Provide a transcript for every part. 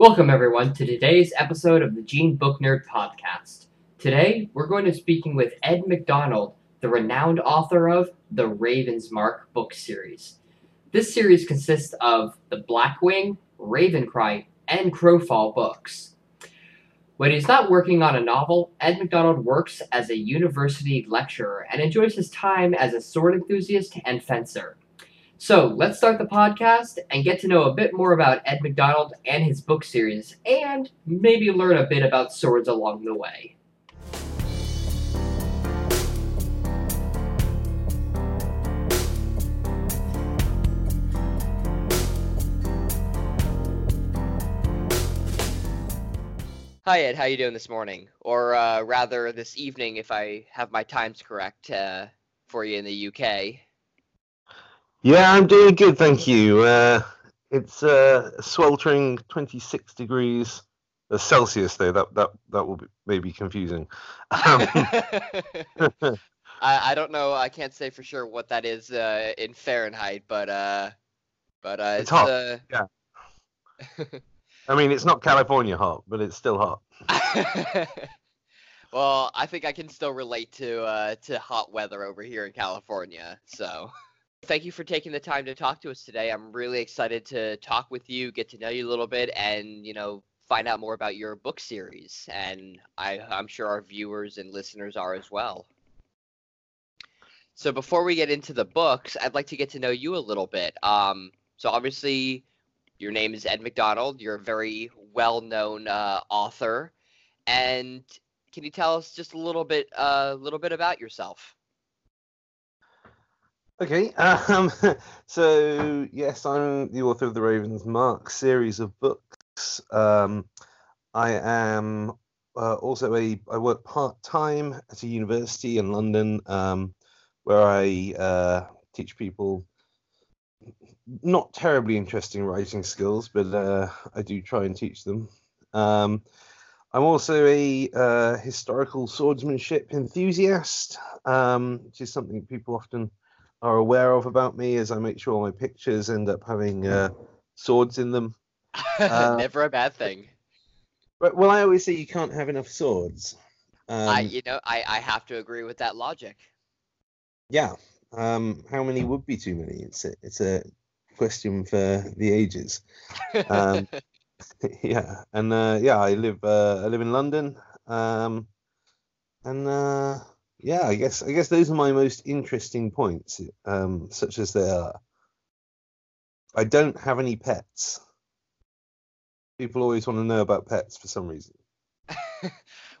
Welcome, everyone, to today's episode of the Gene Book Nerd Podcast. Today, we're going to be speaking with Ed McDonald, the renowned author of the Raven's Mark book series. This series consists of the Blackwing, Ravencry, and Crowfall books. When he's not working on a novel, Ed McDonald works as a university lecturer and enjoys his time as a sword enthusiast and fencer. So let's start the podcast and get to know a bit more about Ed McDonald and his book series, and maybe learn a bit about swords along the way. Hi Ed, how you doing this morning, or uh, rather this evening, if I have my times correct uh, for you in the UK? Yeah, I'm doing good, thank you. Uh, it's uh, sweltering 26 degrees uh, Celsius, though. That that that will be maybe confusing. Um, I, I don't know. I can't say for sure what that is uh, in Fahrenheit, but uh, but uh, it's, it's hot. Uh... Yeah. I mean, it's not California hot, but it's still hot. well, I think I can still relate to uh, to hot weather over here in California. So. Thank you for taking the time to talk to us today. I'm really excited to talk with you, get to know you a little bit, and you know, find out more about your book series. And I, I'm sure our viewers and listeners are as well. So before we get into the books, I'd like to get to know you a little bit. Um, so obviously, your name is Ed McDonald. You're a very well-known uh, author, and can you tell us just a little bit, a uh, little bit about yourself? Okay, um, so yes, I'm the author of the Ravens Mark series of books. Um, I am uh, also a I work part time at a university in London um, where I uh, teach people not terribly interesting writing skills, but uh, I do try and teach them. Um, I'm also a uh, historical swordsmanship enthusiast, um, which is something people often are aware of about me is I make sure my pictures end up having uh, swords in them. Uh, Never a bad thing. But well, I always say you can't have enough swords. Um, I, you know, I, I have to agree with that logic. Yeah. Um, how many would be too many? It's a, it's a question for the ages. Um, yeah, and uh, yeah, I live uh, I live in London, um, and uh, yeah, I guess I guess those are my most interesting points, um, such as they are. I don't have any pets. People always want to know about pets for some reason.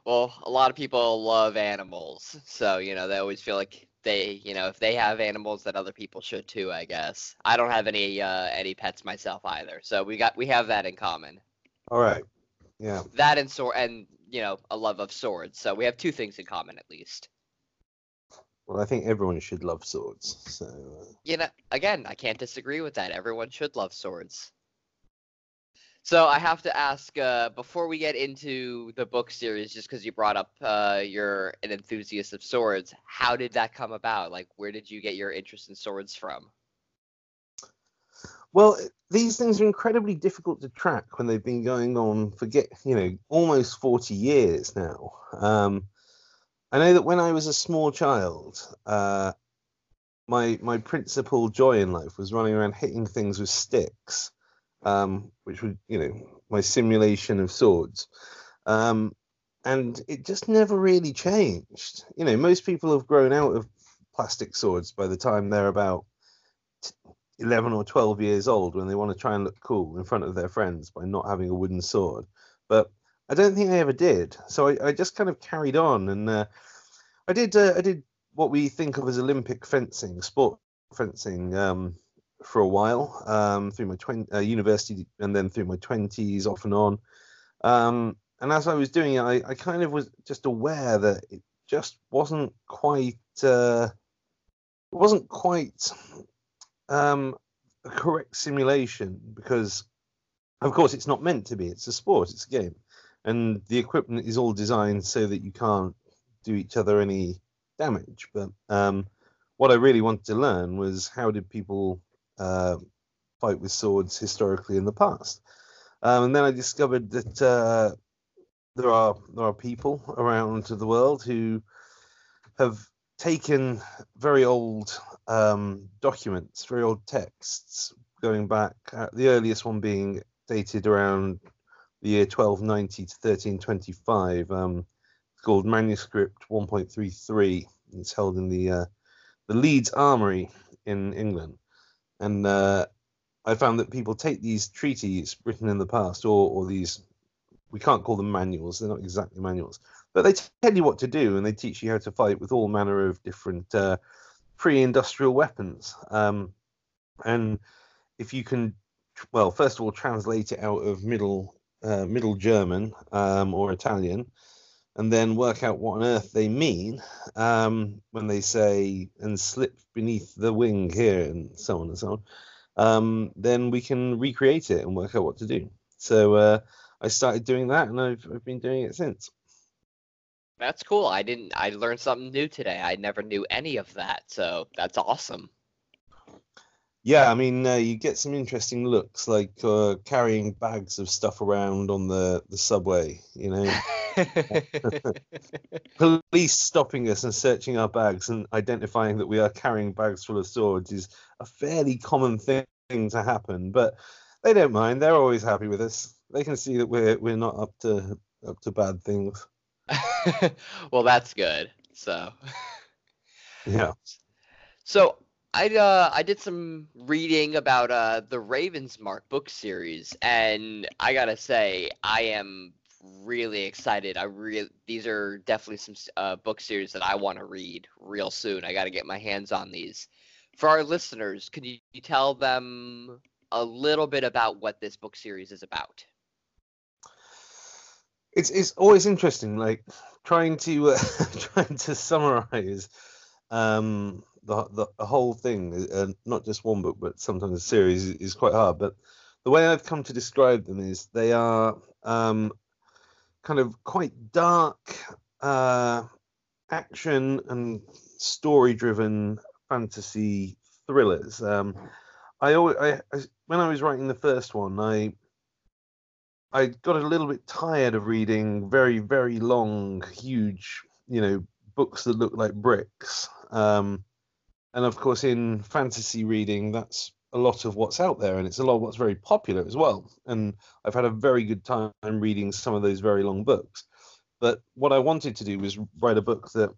well, a lot of people love animals, so you know they always feel like they, you know, if they have animals, that other people should too. I guess I don't have any uh, any pets myself either, so we got we have that in common. All right. Yeah. That and sword and you know a love of swords, so we have two things in common at least. Well, I think everyone should love swords. So. Uh... You know, again, I can't disagree with that. Everyone should love swords. So I have to ask uh, before we get into the book series, just because you brought up uh, you're an enthusiast of swords, how did that come about? Like, where did you get your interest in swords from? Well, these things are incredibly difficult to track when they've been going on for get you know almost forty years now. Um, I know that when I was a small child, uh, my my principal joy in life was running around hitting things with sticks, um, which would you know my simulation of swords, um, and it just never really changed. You know, most people have grown out of plastic swords by the time they're about 11 or 12 years old when they want to try and look cool in front of their friends by not having a wooden sword. But I don't think I ever did. So I, I just kind of carried on, and uh, I did. Uh, I did what we think of as Olympic fencing, sport fencing, um, for a while um, through my 20, uh, university, and then through my twenties, off and on. Um, and as I was doing it, I, I, kind of was just aware that it just wasn't quite. Uh, it wasn't quite um, a correct simulation because, of course, it's not meant to be. It's a sport. It's a game and the equipment is all designed so that you can't do each other any damage. But um, what I really wanted to learn was how did people uh, fight with swords historically in the past. Um, and then I discovered that uh, there are there are people around the world who have taken very old um, documents, very old texts, going back. Uh, the earliest one being dated around the year 1290 to 1325. Um, it's called Manuscript 1.33. It's held in the uh, the Leeds Armory in England, and uh, I found that people take these treaties written in the past, or or these we can't call them manuals; they're not exactly manuals, but they tell you what to do and they teach you how to fight with all manner of different uh, pre-industrial weapons. Um, and if you can, well, first of all, translate it out of Middle uh, Middle German um, or Italian, and then work out what on earth they mean um, when they say and slip beneath the wing here and so on and so on. Um, then we can recreate it and work out what to do. So uh, I started doing that, and I've I've been doing it since. That's cool. I didn't. I learned something new today. I never knew any of that. So that's awesome. Yeah, I mean, uh, you get some interesting looks, like uh, carrying bags of stuff around on the the subway. You know, police stopping us and searching our bags and identifying that we are carrying bags full of swords is a fairly common thing to happen. But they don't mind. They're always happy with us. They can see that we're we're not up to up to bad things. well, that's good. So. Yeah. So I uh I did some reading about uh the Raven's Mark book series, and I gotta say I am really excited. I really these are definitely some uh, book series that I want to read real soon. I got to get my hands on these. For our listeners, could you, you tell them a little bit about what this book series is about? It's it's always interesting, like trying to uh, trying to summarize um the, the, whole thing, uh, not just one book, but sometimes a series, is, is, quite hard. But the way I've come to describe them is they are um, kind of quite dark uh, action and story-driven fantasy thrillers. Um, I, always, I, I when I was writing the first one, I I got a little bit tired of reading very very long, huge, you know, books that look like bricks. Um, and of course in fantasy reading that's a lot of what's out there and it's a lot of what's very popular as well. And i've had a very good time reading some of those very long books. But what i wanted to do was write a book that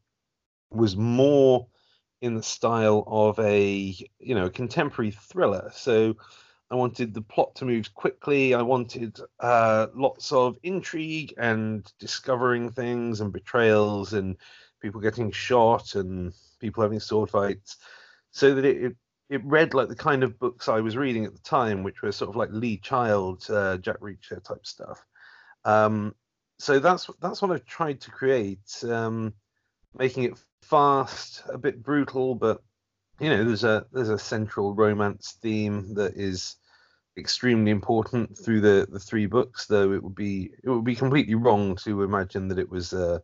was more in the style of a you know contemporary thriller. So i wanted the plot to move quickly. I wanted uh, lots of intrigue and discovering things and betrayals and people getting shot and people having sword fights, so that it, it, it read like the kind of books I was reading at the time, which were sort of like Lee Child, uh, Jack Reacher type stuff. Um, so that's that's what I've tried to create, um, making it fast, a bit brutal, but you know, there's a there's a central romance theme that is extremely important through the the three books. Though it would be it would be completely wrong to imagine that it was uh,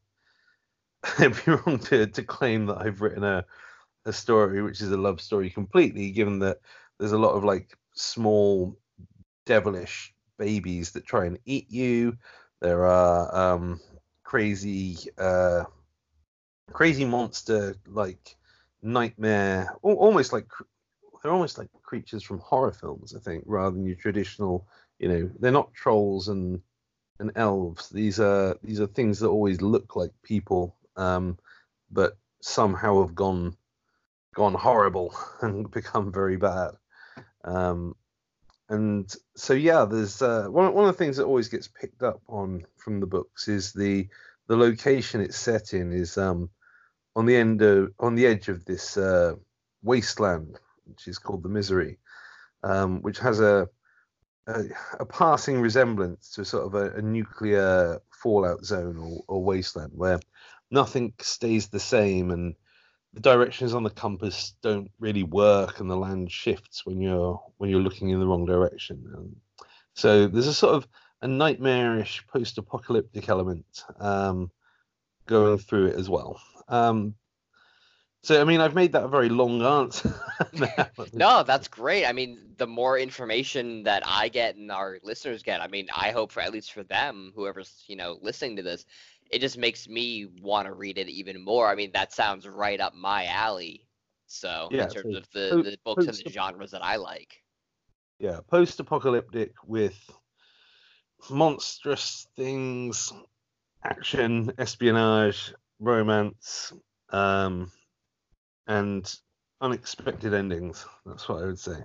it'd be wrong to, to claim that I've written a a story which is a love story completely, given that there's a lot of like small devilish babies that try and eat you. There are um, crazy uh, crazy monster like nightmare, almost like they're almost like creatures from horror films, I think, rather than your traditional. You know, they're not trolls and and elves. These are these are things that always look like people um, but somehow have gone gone horrible and become very bad. Um, and so yeah, there's uh, one one of the things that always gets picked up on from the books is the the location it's set in is um, on the end of on the edge of this uh, wasteland, which is called the Misery, um, which has a, a, a passing resemblance to sort of a, a nuclear fallout zone or, or wasteland where nothing stays the same and the directions on the compass don't really work and the land shifts when you're when you're looking in the wrong direction and so there's a sort of a nightmarish post-apocalyptic element um, going through it as well um, So I mean, I've made that a very long answer. no, that's great. I mean, the more information that I get and our listeners get, I mean, I hope for at least for them, whoever's you know listening to this, it just makes me want to read it even more. I mean, that sounds right up my alley. So Yeah, in terms so of the, po- the books and the genres that I like. yeah, post-apocalyptic with monstrous things, action, espionage, romance, um, and unexpected endings. That's what I would say.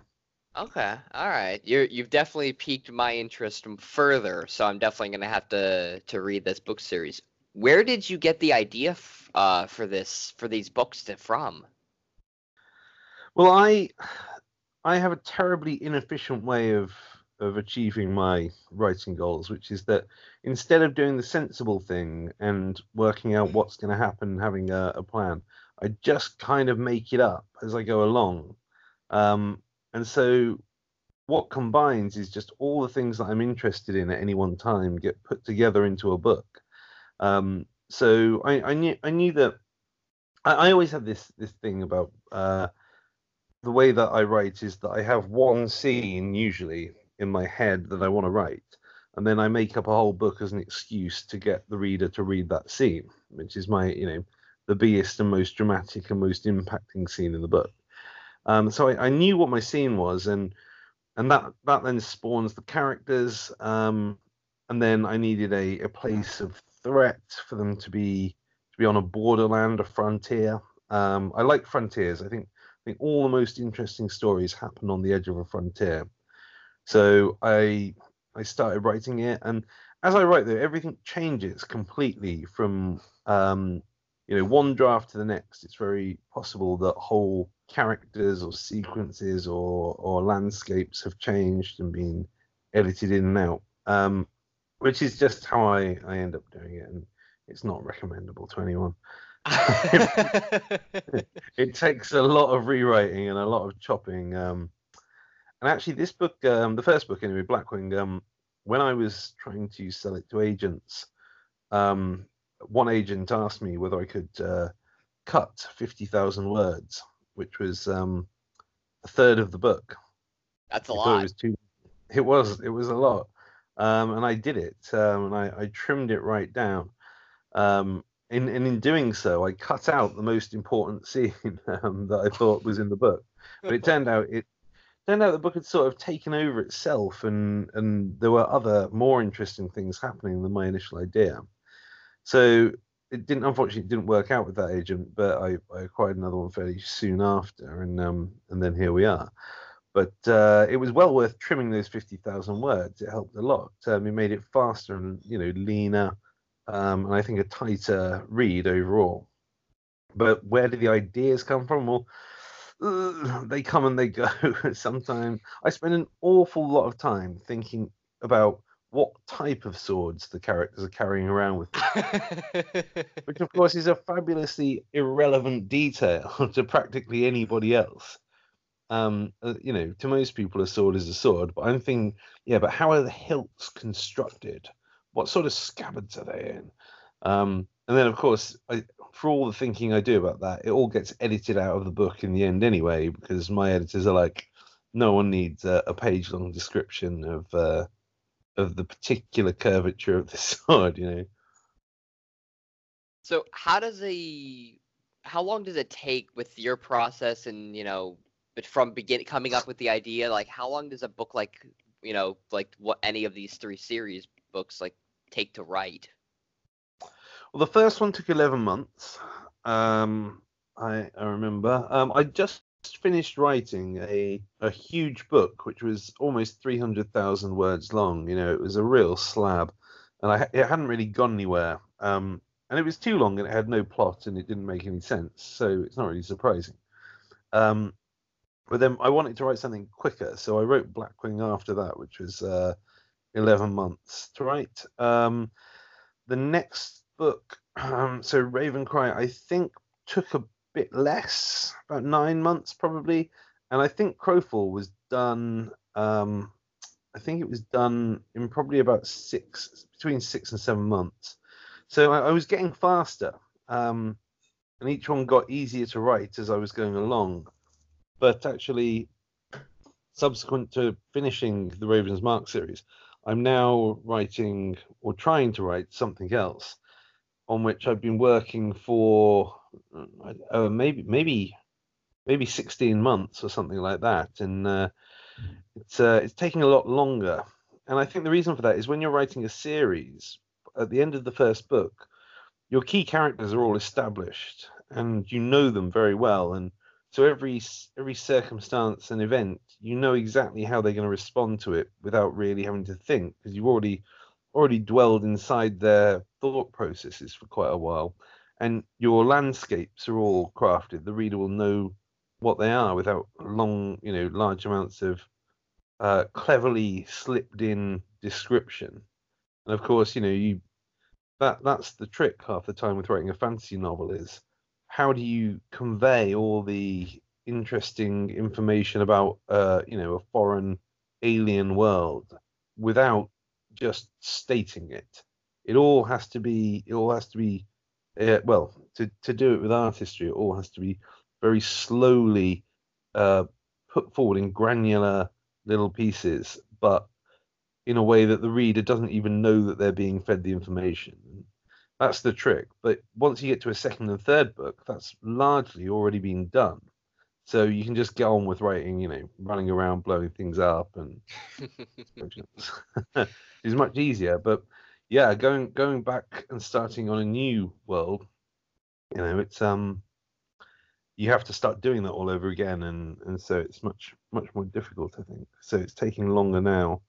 Okay, all right. You're you've definitely piqued my interest further, so I'm definitely gonna have to to read this book series. Where did you get the idea f- uh for this for these books to, from? Well, I I have a terribly inefficient way of of achieving my writing goals, which is that instead of doing the sensible thing and working out what's going to happen, having a, a plan, I just kind of make it up as I go along. Um, and so what combines is just all the things that I'm interested in at any one time get put together into a book. Um, so I, I knew I knew that I, I always have this this thing about uh, the way that I write is that I have one scene usually in my head that I want to write, and then I make up a whole book as an excuse to get the reader to read that scene, which is my, you know, the biggest and most dramatic and most impacting scene in the book. Um, so I, I knew what my scene was, and and that that then spawns the characters, um, and then I needed a, a place of threat for them to be to be on a borderland, a frontier. Um, I like frontiers. I think I think all the most interesting stories happen on the edge of a frontier. So I I started writing it, and as I write though, everything changes completely from um, you know one draft to the next. It's very possible that whole characters or sequences or or landscapes have changed and been edited in and out, um, which is just how I I end up doing it, and it's not recommendable to anyone. it takes a lot of rewriting and a lot of chopping. Um, and actually, this book, um, the first book anyway, Blackwing, um, when I was trying to sell it to agents, um, one agent asked me whether I could uh, cut 50,000 words, which was um, a third of the book. That's a thought It lot. was, too, it was it was a lot, um, and I did it, um, and I, I trimmed it right down. Um, in, and in doing so, I cut out the most important scene um, that I thought was in the book. But it turned out it turned out the book had sort of taken over itself, and and there were other more interesting things happening than my initial idea. So it didn't, unfortunately, it didn't work out with that agent. But I, I acquired another one fairly soon after, and um, and then here we are. But uh, it was well worth trimming those fifty thousand words. It helped a lot. Um, it made it faster and you know leaner um, and I think a tighter read overall. But where do the ideas come from? Well, uh, they come and they go. Sometimes I spend an awful lot of time thinking about what type of swords the characters are carrying around with them, which of course is a fabulously irrelevant detail to practically anybody else. Um, uh, you know, to most people, a sword is a sword, but I'm thinking, yeah, but how are the hilts constructed? What sort of scabbards are they in? Um, and then, of course, I, for all the thinking I do about that, it all gets edited out of the book in the end anyway, because my editors are like, no one needs a, a page-long description of uh, of the particular curvature of the sword, you know. So how does a how long does it take with your process and you know but from beginning coming up with the idea like how long does a book like you know like what any of these three series books like take to write? Well, the first one took 11 months. Um, I, I remember. Um, I just finished writing a, a huge book, which was almost 300,000 words long. You know, it was a real slab, and I, it hadn't really gone anywhere. Um, and it was too long, and it had no plot, and it didn't make any sense. So it's not really surprising. Um, but then I wanted to write something quicker, so I wrote Blackwing after that, which was uh, 11 months to write. Um, the next book, um, so Ravencry, I think took a bit less, about nine months probably, and I think Crowfall was done. Um, I think it was done in probably about six, between six and seven months. So I, I was getting faster, um, and each one got easier to write as I was going along. But actually, subsequent to finishing the Raven's Mark series, I'm now writing or trying to write something else, on which I've been working for uh, maybe maybe maybe 16 months or something like that, and uh, it's uh, it's taking a lot longer. And I think the reason for that is when you're writing a series, at the end of the first book, your key characters are all established and you know them very well, and so every every circumstance and event, you know exactly how they're going to respond to it without really having to think because you've already already dwelled inside their thought processes for quite a while, and your landscapes are all crafted. The reader will know what they are without long, you know, large amounts of uh, cleverly slipped in description. And of course, you know, you that that's the trick half the time with writing a fantasy novel is how do you convey all the interesting information about uh, you know a foreign alien world without just stating it? It all has to be it all has to be uh, well to to do it with artistry it all has to be very slowly uh, put forward in granular little pieces but in a way that the reader doesn't even know that they're being fed the information that's the trick. But once you get to a second and third book, that's largely already been done. So you can just get on with writing, you know, running around, blowing things up, and it's much easier. But yeah, going going back and starting on a new world, you know, it's um, you have to start doing that all over again, and and so it's much much more difficult, I think. So it's taking longer now.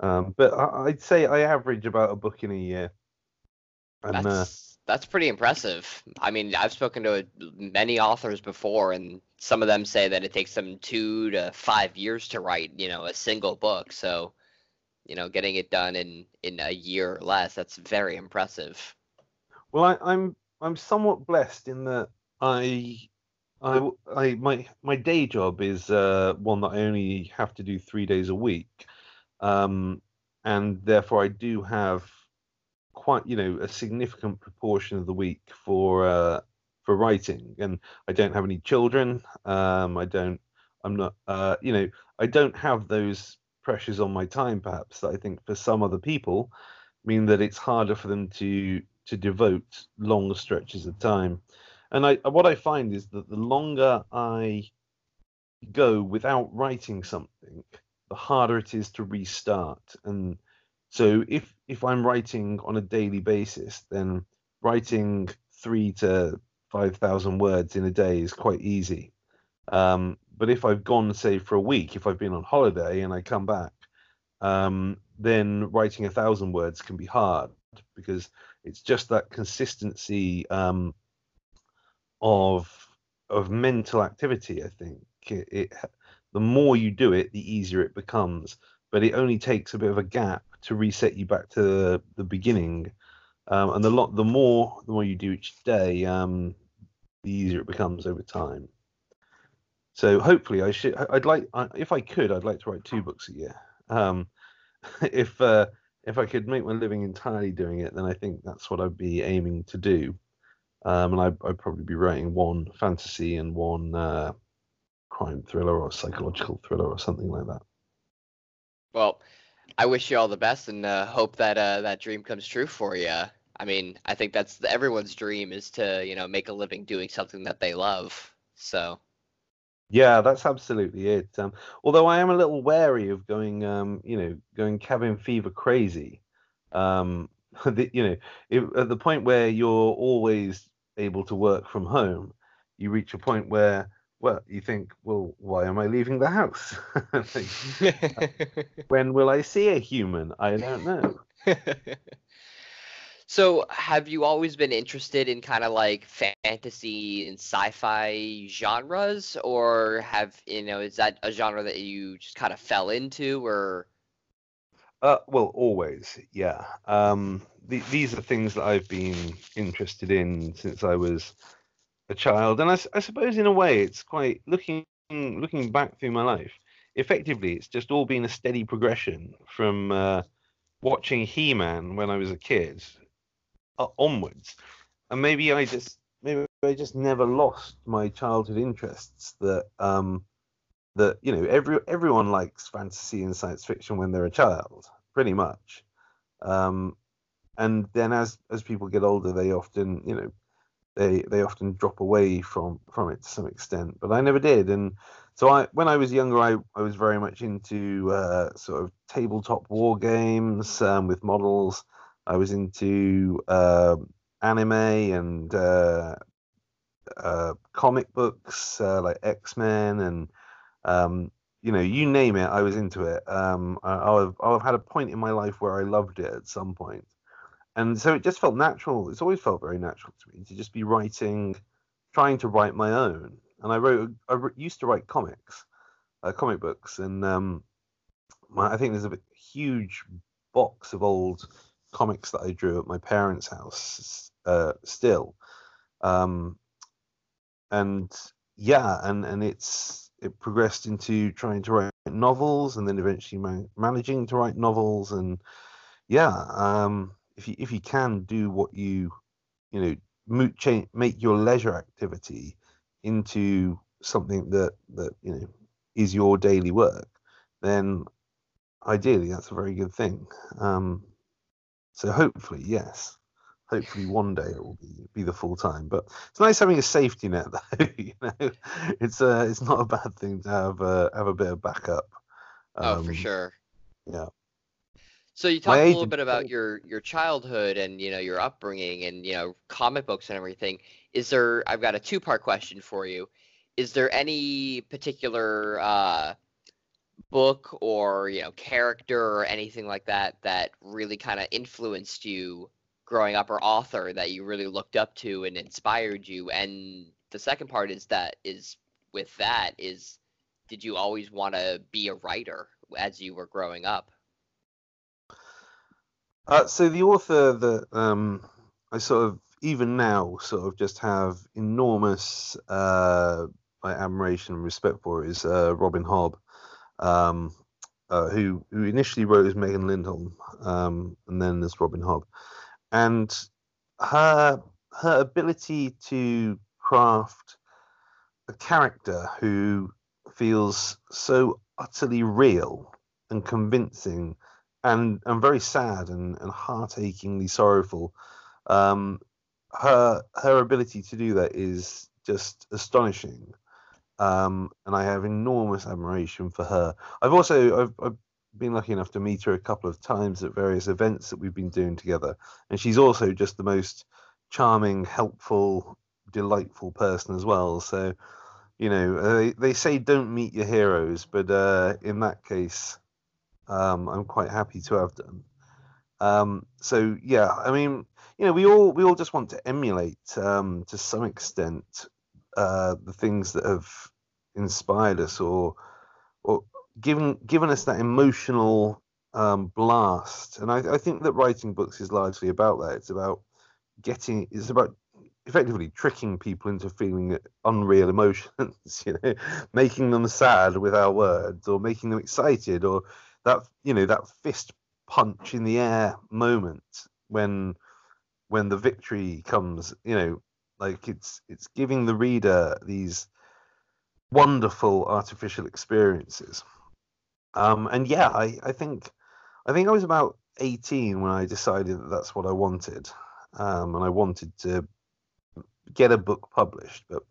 Um, but I, I'd say I average about a book in a year. And, uh, that's uh, that's pretty impressive. I mean, I've spoken to many authors before, and some of them say that it takes them two to five years to write, you know, a single book. So, you know, getting it done in in a year or less, that's very impressive. Well, I, I'm I'm somewhat blessed in that I I, I my my day job is uh, one that I only have to do three days a week, um, and therefore I do have quite you know a significant proportion of the week for uh, for writing, and I don't have any children. Um, I don't. I'm not. Uh, you know, I don't have those pressures on my time, perhaps that I think for some other people mean that it's harder for them to to devote long stretches of time. And I what I find is that the longer I go without writing something, the harder it is to restart. And so if if I'm writing on a daily basis, then writing three to five thousand words in a day is quite easy. Um, but if I've gone, say, for a week, if I've been on holiday and I come back, um, then writing a thousand words can be hard because it's just that consistency um, of of mental activity. I think it, it, the more you do it, the easier it becomes. But it only takes a bit of a gap to reset you back to the, the beginning. Um, and the lot, the more the more you do each day, um, the easier it becomes over time. So hopefully, I should. I'd like, if I could, I'd like to write two books a year. Um, if uh, if I could make my living entirely doing it, then I think that's what I'd be aiming to do. Um, and I'd, I'd, probably be writing one fantasy and one uh, crime thriller or psychological thriller or something like that. Well, I wish you all the best and uh, hope that uh, that dream comes true for you. I mean, I think that's everyone's dream is to you know make a living doing something that they love. So. Yeah, that's absolutely it. Um, although I am a little wary of going, um, you know, going cabin fever crazy. Um, the, you know, at the point where you're always able to work from home, you reach a point where well, you think, well, why am I leaving the house? when will I see a human? I don't know. so, have you always been interested in kind of like fantasy and sci-fi genres, or have you know is that a genre that you just kind of fell into, or? Uh, well, always, yeah. Um, the, these are things that I've been interested in since I was a child, and I, I suppose in a way it's quite looking looking back through my life. Effectively, it's just all been a steady progression from uh, watching He-Man when I was a kid uh, onwards, and maybe I just maybe I just never lost my childhood interests that um that you know every everyone likes fantasy and science fiction when they're a child pretty much um and then as as people get older they often you know they they often drop away from from it to some extent but i never did. And so i when i was younger i i was very much into uh, sort of tabletop war games um, with models. I was into uh, anime and uh, uh, comic books uh, like x-men and um, you know you name it i was into it. Um, I, I'll have had a point in my life where i loved it at some point and so it just felt natural. It's always felt very natural to me to just be writing, trying to write my own. And I wrote, I used to write comics, uh, comic books, and um, my, I think there's a huge box of old comics that I drew at my parents' house uh, still. Um, and yeah, and and it's it progressed into trying to write novels, and then eventually man- managing to write novels, and yeah, um, if you if you can do what you you know mo- change, make your leisure activity into something that that you know is your daily work then ideally that's a very good thing. Um so hopefully yes. Hopefully one day it will be, be the full time but it's nice having a safety net though you know. It's uh it's not a bad thing to have uh, have a bit of backup. Um, oh for um, sure. yeah so you talked a little bit about your your childhood and you know your upbringing and you know comic books and everything. Is there? I've got a two part question for you. Is there any particular uh, book or you know character or anything like that that really kind of influenced you growing up, or author that you really looked up to and inspired you? And the second part is that is with that is did you always want to be a writer as you were growing up? Uh, so the author that um, I sort of even now sort of just have enormous uh, admiration and respect for is uh, Robin Hobb, um, uh, who who initially wrote as Megan Lindholm um, and then as Robin Hobb, and her her ability to craft a character who feels so utterly real and convincing and and very sad and, and heart achingly sorrowful. Um, her her ability to do that is just astonishing, um, and I have enormous admiration for her. I've also I've, I've been lucky enough to meet her a couple of times at various events that we've been doing together, and she's also just the most charming, helpful, delightful person as well. So, you know, they, they say don't meet your heroes, but uh, in that case, um, I'm quite happy to have done. Um, so yeah, I mean, you know, we all we all just want to emulate um, to some extent uh, the things that have inspired us or or given given us that emotional um, blast. And I, I think that writing books is largely about that. It's about getting. It's about effectively tricking people into feeling unreal emotions. You know, making them sad with our words, or making them excited, or that you know that fist punch in the air moment when when the victory comes you know like it's it's giving the reader these wonderful artificial experiences. Um and yeah i i think i think i was about 18 when i decided that that's what i wanted. Um and i wanted to get a book published but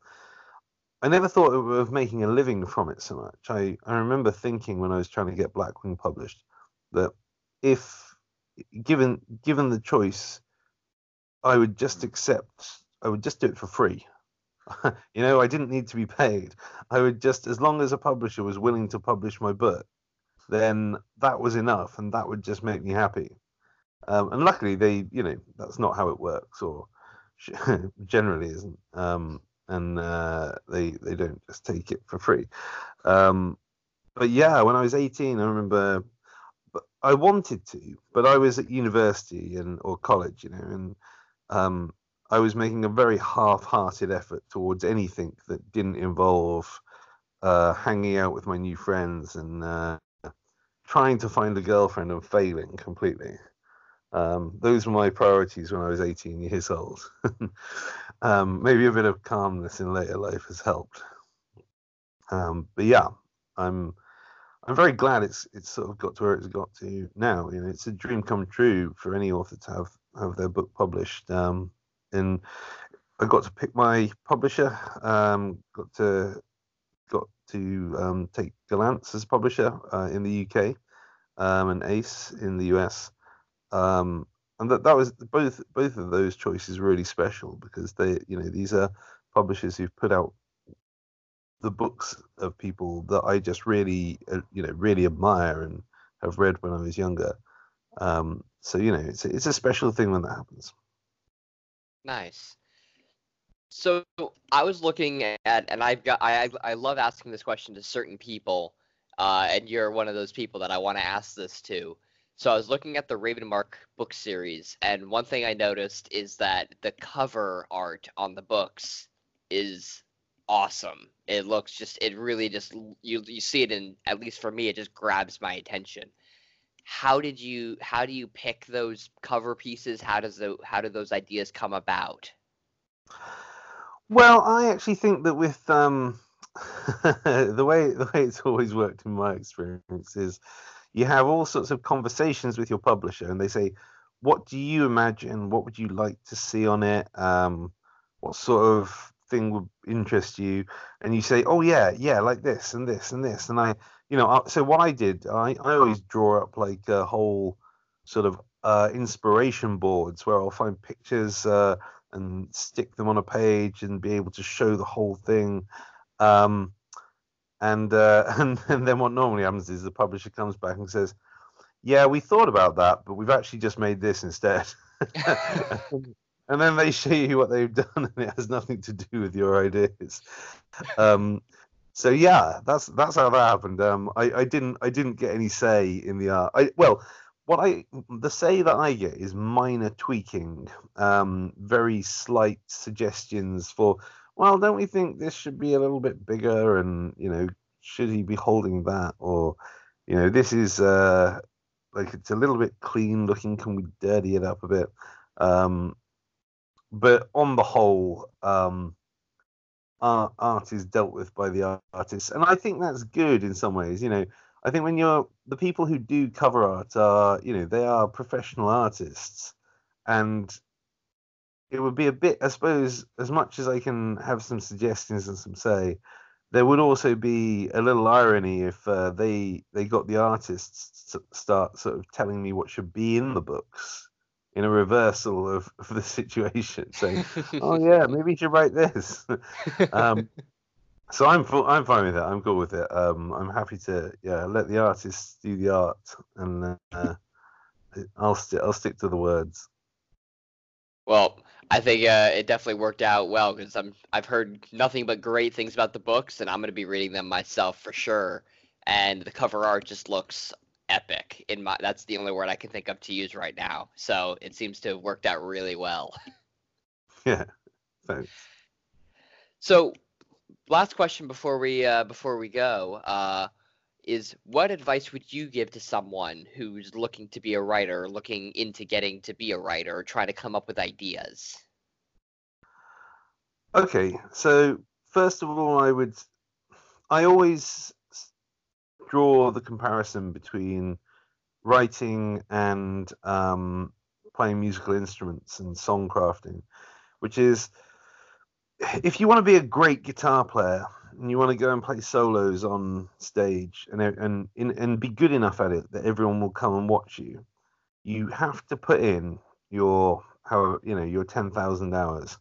I never thought of making a living from it so much. I, I remember thinking when I was trying to get Blackwing published that if given given the choice, I would just accept. I would just do it for free. you know, I didn't need to be paid. I would just, as long as a publisher was willing to publish my book, then that was enough, and that would just make me happy. Um, and luckily, they, you know, that's not how it works, or generally isn't. Um, and uh, they they don't just take it for free. Um, but yeah, when I was 18, I remember I wanted to, but I was at university and or college, you know, and um, I was making a very half-hearted effort towards anything that didn't involve uh, hanging out with my new friends and uh, trying to find a girlfriend and failing completely. Um, those were my priorities when I was 18 years old. um, maybe a bit of calmness in later life has helped. Um, but yeah, I'm I'm very glad it's it's sort of got to where it's got to now. You know, it's a dream come true for any author to have have their book published. Um, and I got to pick my publisher. Um, got to got to um, take Gollancz as publisher uh, in the UK and Ace in the US. Um, and that, that was both both of those choices really special because they you know these are publishers who've put out the books of people that I just really uh, you know really admire and have read when I was younger. Um, so you know it's it's a special thing when that happens. Nice. So I was looking at, and I've got, I, I love asking this question to certain people, uh, and you're one of those people that I want to ask this to. So I was looking at the Ravenmark book series, and one thing I noticed is that the cover art on the books is awesome. It looks just, it really just, you you see it in, at least for me, it just grabs my attention. How did you, how do you pick those cover pieces? How does the, how do those ideas come about? Well, I actually think that with um, the way the way it's always worked in my experience is you have all sorts of conversations with your publisher, and they say, "What do you imagine? What would you like to see on it? Um, what sort of thing would interest you?" And you say, "Oh yeah, yeah, like this and this and this." And I, you know, so what I did, I I always draw up like a whole sort of uh, inspiration boards where I'll find pictures. Uh, and stick them on a page and be able to show the whole thing. Um, and, uh, and and then what normally happens is the publisher comes back and says, "Yeah, we thought about that, but we've actually just made this instead." and then they show you what they've done, and it has nothing to do with your ideas. Um, so yeah, that's that's how that happened. Um, I, I didn't I didn't get any say in the art. I well, what I the say that I get is minor tweaking, um, very slight suggestions for. Well, don't we think this should be a little bit bigger? And you know, should he be holding that? Or, you know, this is uh, like it's a little bit clean looking. Can we dirty it up a bit? Um, but on the whole, um, art, art is dealt with by the artist, and I think that's good in some ways. You know, I think when you're the people who do cover art are, you know, they are professional artists, and it would be a bit, I suppose, as much as I can have some suggestions and some say, there would also be a little irony if uh, they they got the artists to start sort of telling me what should be in the books in a reversal of, of the situation saying oh yeah maybe you should write this um, so I'm I'm fine with it. I'm cool with it. Um, I'm happy to yeah let the artists do the art, and uh, I'll stick I'll stick to the words. Well, I think uh, it definitely worked out well because I'm I've heard nothing but great things about the books, and I'm going to be reading them myself for sure. And the cover art just looks epic. In my that's the only word I can think of to use right now. So it seems to have worked out really well. Yeah, thanks. So last question before we uh, before we go uh, is what advice would you give to someone who's looking to be a writer, looking into getting to be a writer, trying to come up with ideas? Okay, so first of all, I would I always draw the comparison between writing and um, playing musical instruments and song crafting, which is if you want to be a great guitar player and you want to go and play solos on stage and and and be good enough at it that everyone will come and watch you, you have to put in your how you know your ten thousand hours,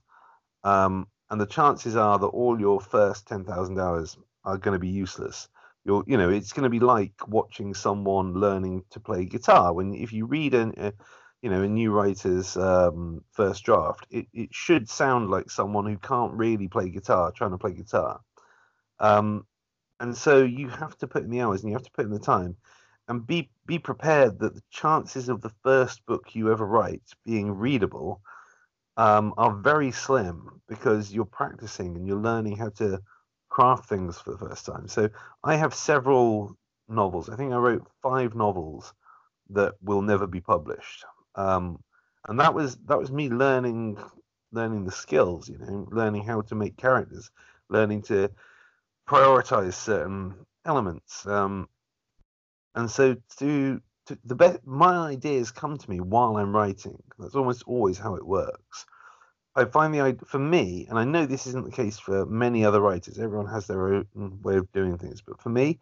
um, and the chances are that all your first ten thousand hours are going to be useless. You're, you know, it's going to be like watching someone learning to play guitar. When if you read a, you know, a new writer's um, first draft, it, it should sound like someone who can't really play guitar trying to play guitar. Um, and so you have to put in the hours and you have to put in the time and be be prepared that the chances of the first book you ever write being readable um, are very slim because you're practicing and you're learning how to craft things for the first time. So I have several novels. I think I wrote five novels that will never be published um, and that was that was me learning learning the skills, you know, learning how to make characters, learning to prioritize certain elements. Um, and so to, to the best, my ideas come to me while I'm writing. That's almost always how it works. I find the for me, and I know this isn't the case for many other writers. Everyone has their own way of doing things, but for me,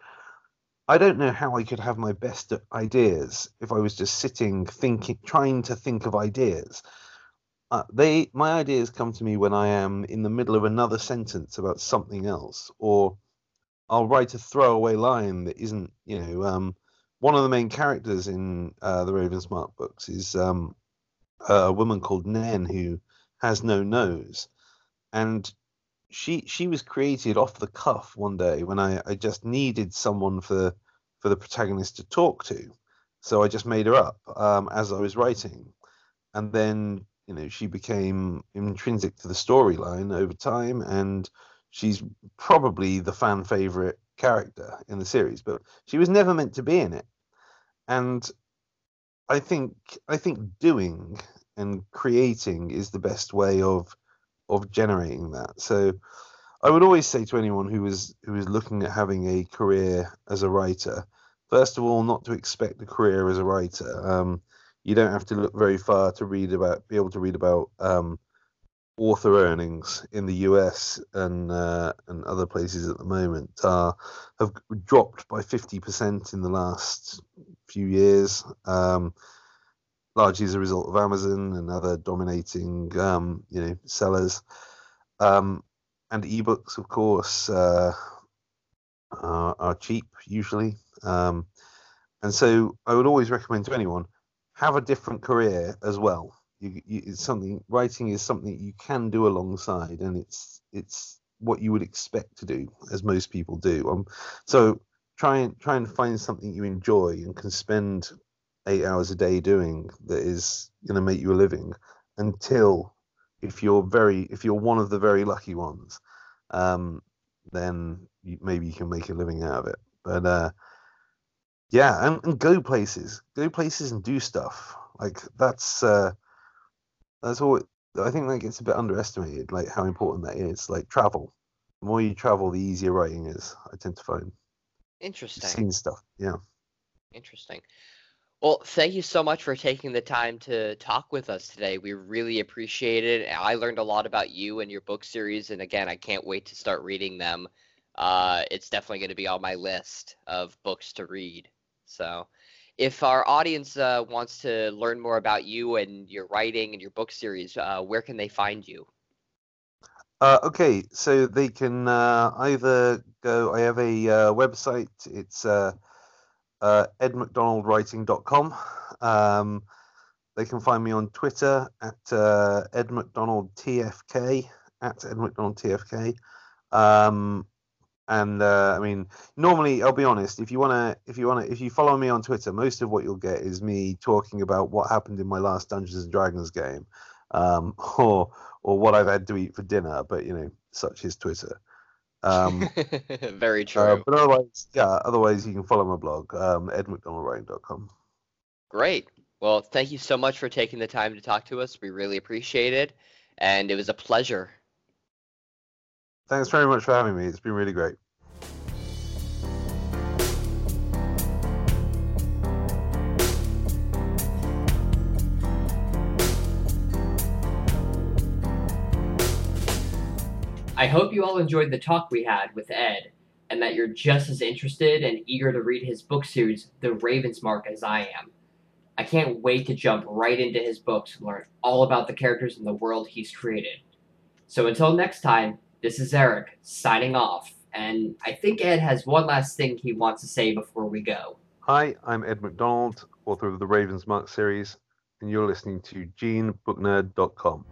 I don't know how I could have my best ideas if I was just sitting thinking, trying to think of ideas. Uh, they, my ideas come to me when I am in the middle of another sentence about something else, or I'll write a throwaway line that isn't, you know, um, one of the main characters in uh, the Raven's Mark books is um, a woman called Nenn who has no nose, and she she was created off the cuff one day when I, I just needed someone for for the protagonist to talk to, so I just made her up um, as I was writing, and then you know she became intrinsic to the storyline over time, and she's probably the fan favorite character in the series, but she was never meant to be in it, and I think I think doing and creating is the best way of of generating that. So I would always say to anyone who is who is looking at having a career as a writer, first of all, not to expect a career as a writer. Um, you don't have to look very far to read about, be able to read about um, author earnings in the US and uh, and other places at the moment uh, have dropped by fifty percent in the last few years. Um, largely as a result of Amazon and other dominating, um, you know, sellers. Um, and ebooks, of course, uh, are, are, cheap usually. Um, and so I would always recommend to anyone have a different career as well. You, you, it's something writing is something you can do alongside, and it's it's what you would expect to do, as most people do. Um, so try and try and find something you enjoy and can spend eight hours a day doing that is going to make you a living until if you're very if you're one of the very lucky ones um, then you, maybe you can make a living out of it but uh, yeah and, and, go places go places and do stuff like that's uh, that's all i think that gets a bit underestimated like how important that is like travel the more you travel the easier writing is i tend to find interesting seeing stuff yeah interesting well, thank you so much for taking the time to talk with us today. We really appreciate it. I learned a lot about you and your book series, and again, I can't wait to start reading them. Uh, it's definitely going to be on my list of books to read. So, if our audience uh, wants to learn more about you and your writing and your book series, uh, where can they find you? Uh, okay, so they can uh, either go. I have a uh, website. It's uh, edmcdonaldwriting.com. Um, they can find me on Twitter at edmcdonaldtfk at edmcdonaldtfk. Um, and uh, I mean, normally I'll be honest. If you wanna, if you wanna, if you follow me on Twitter, most of what you'll get is me talking about what happened in my last Dungeons and Dragons game, um, or or what I've had to eat for dinner. But you know, such is Twitter. Um, Very uh, true. Uh, but otherwise, yeah, otherwise you can follow my blog, um, edmcdonaldwriting.com. Great. Well, thank you so much for taking the time to talk to us. We really appreciate it, and it was a pleasure. Thanks very much for having me. It's been really great. I hope you all enjoyed the talk we had with Ed, and that you're just as interested and eager to read his book series, The Raven's Mark, as I am. I can't wait to jump right into his books and learn all about the characters and the world he's created. So until next time, this is Eric, signing off, and I think Ed has one last thing he wants to say before we go. Hi, I'm Ed McDonald, author of the Raven's Mark series, and you're listening to GeneBookNerd.com.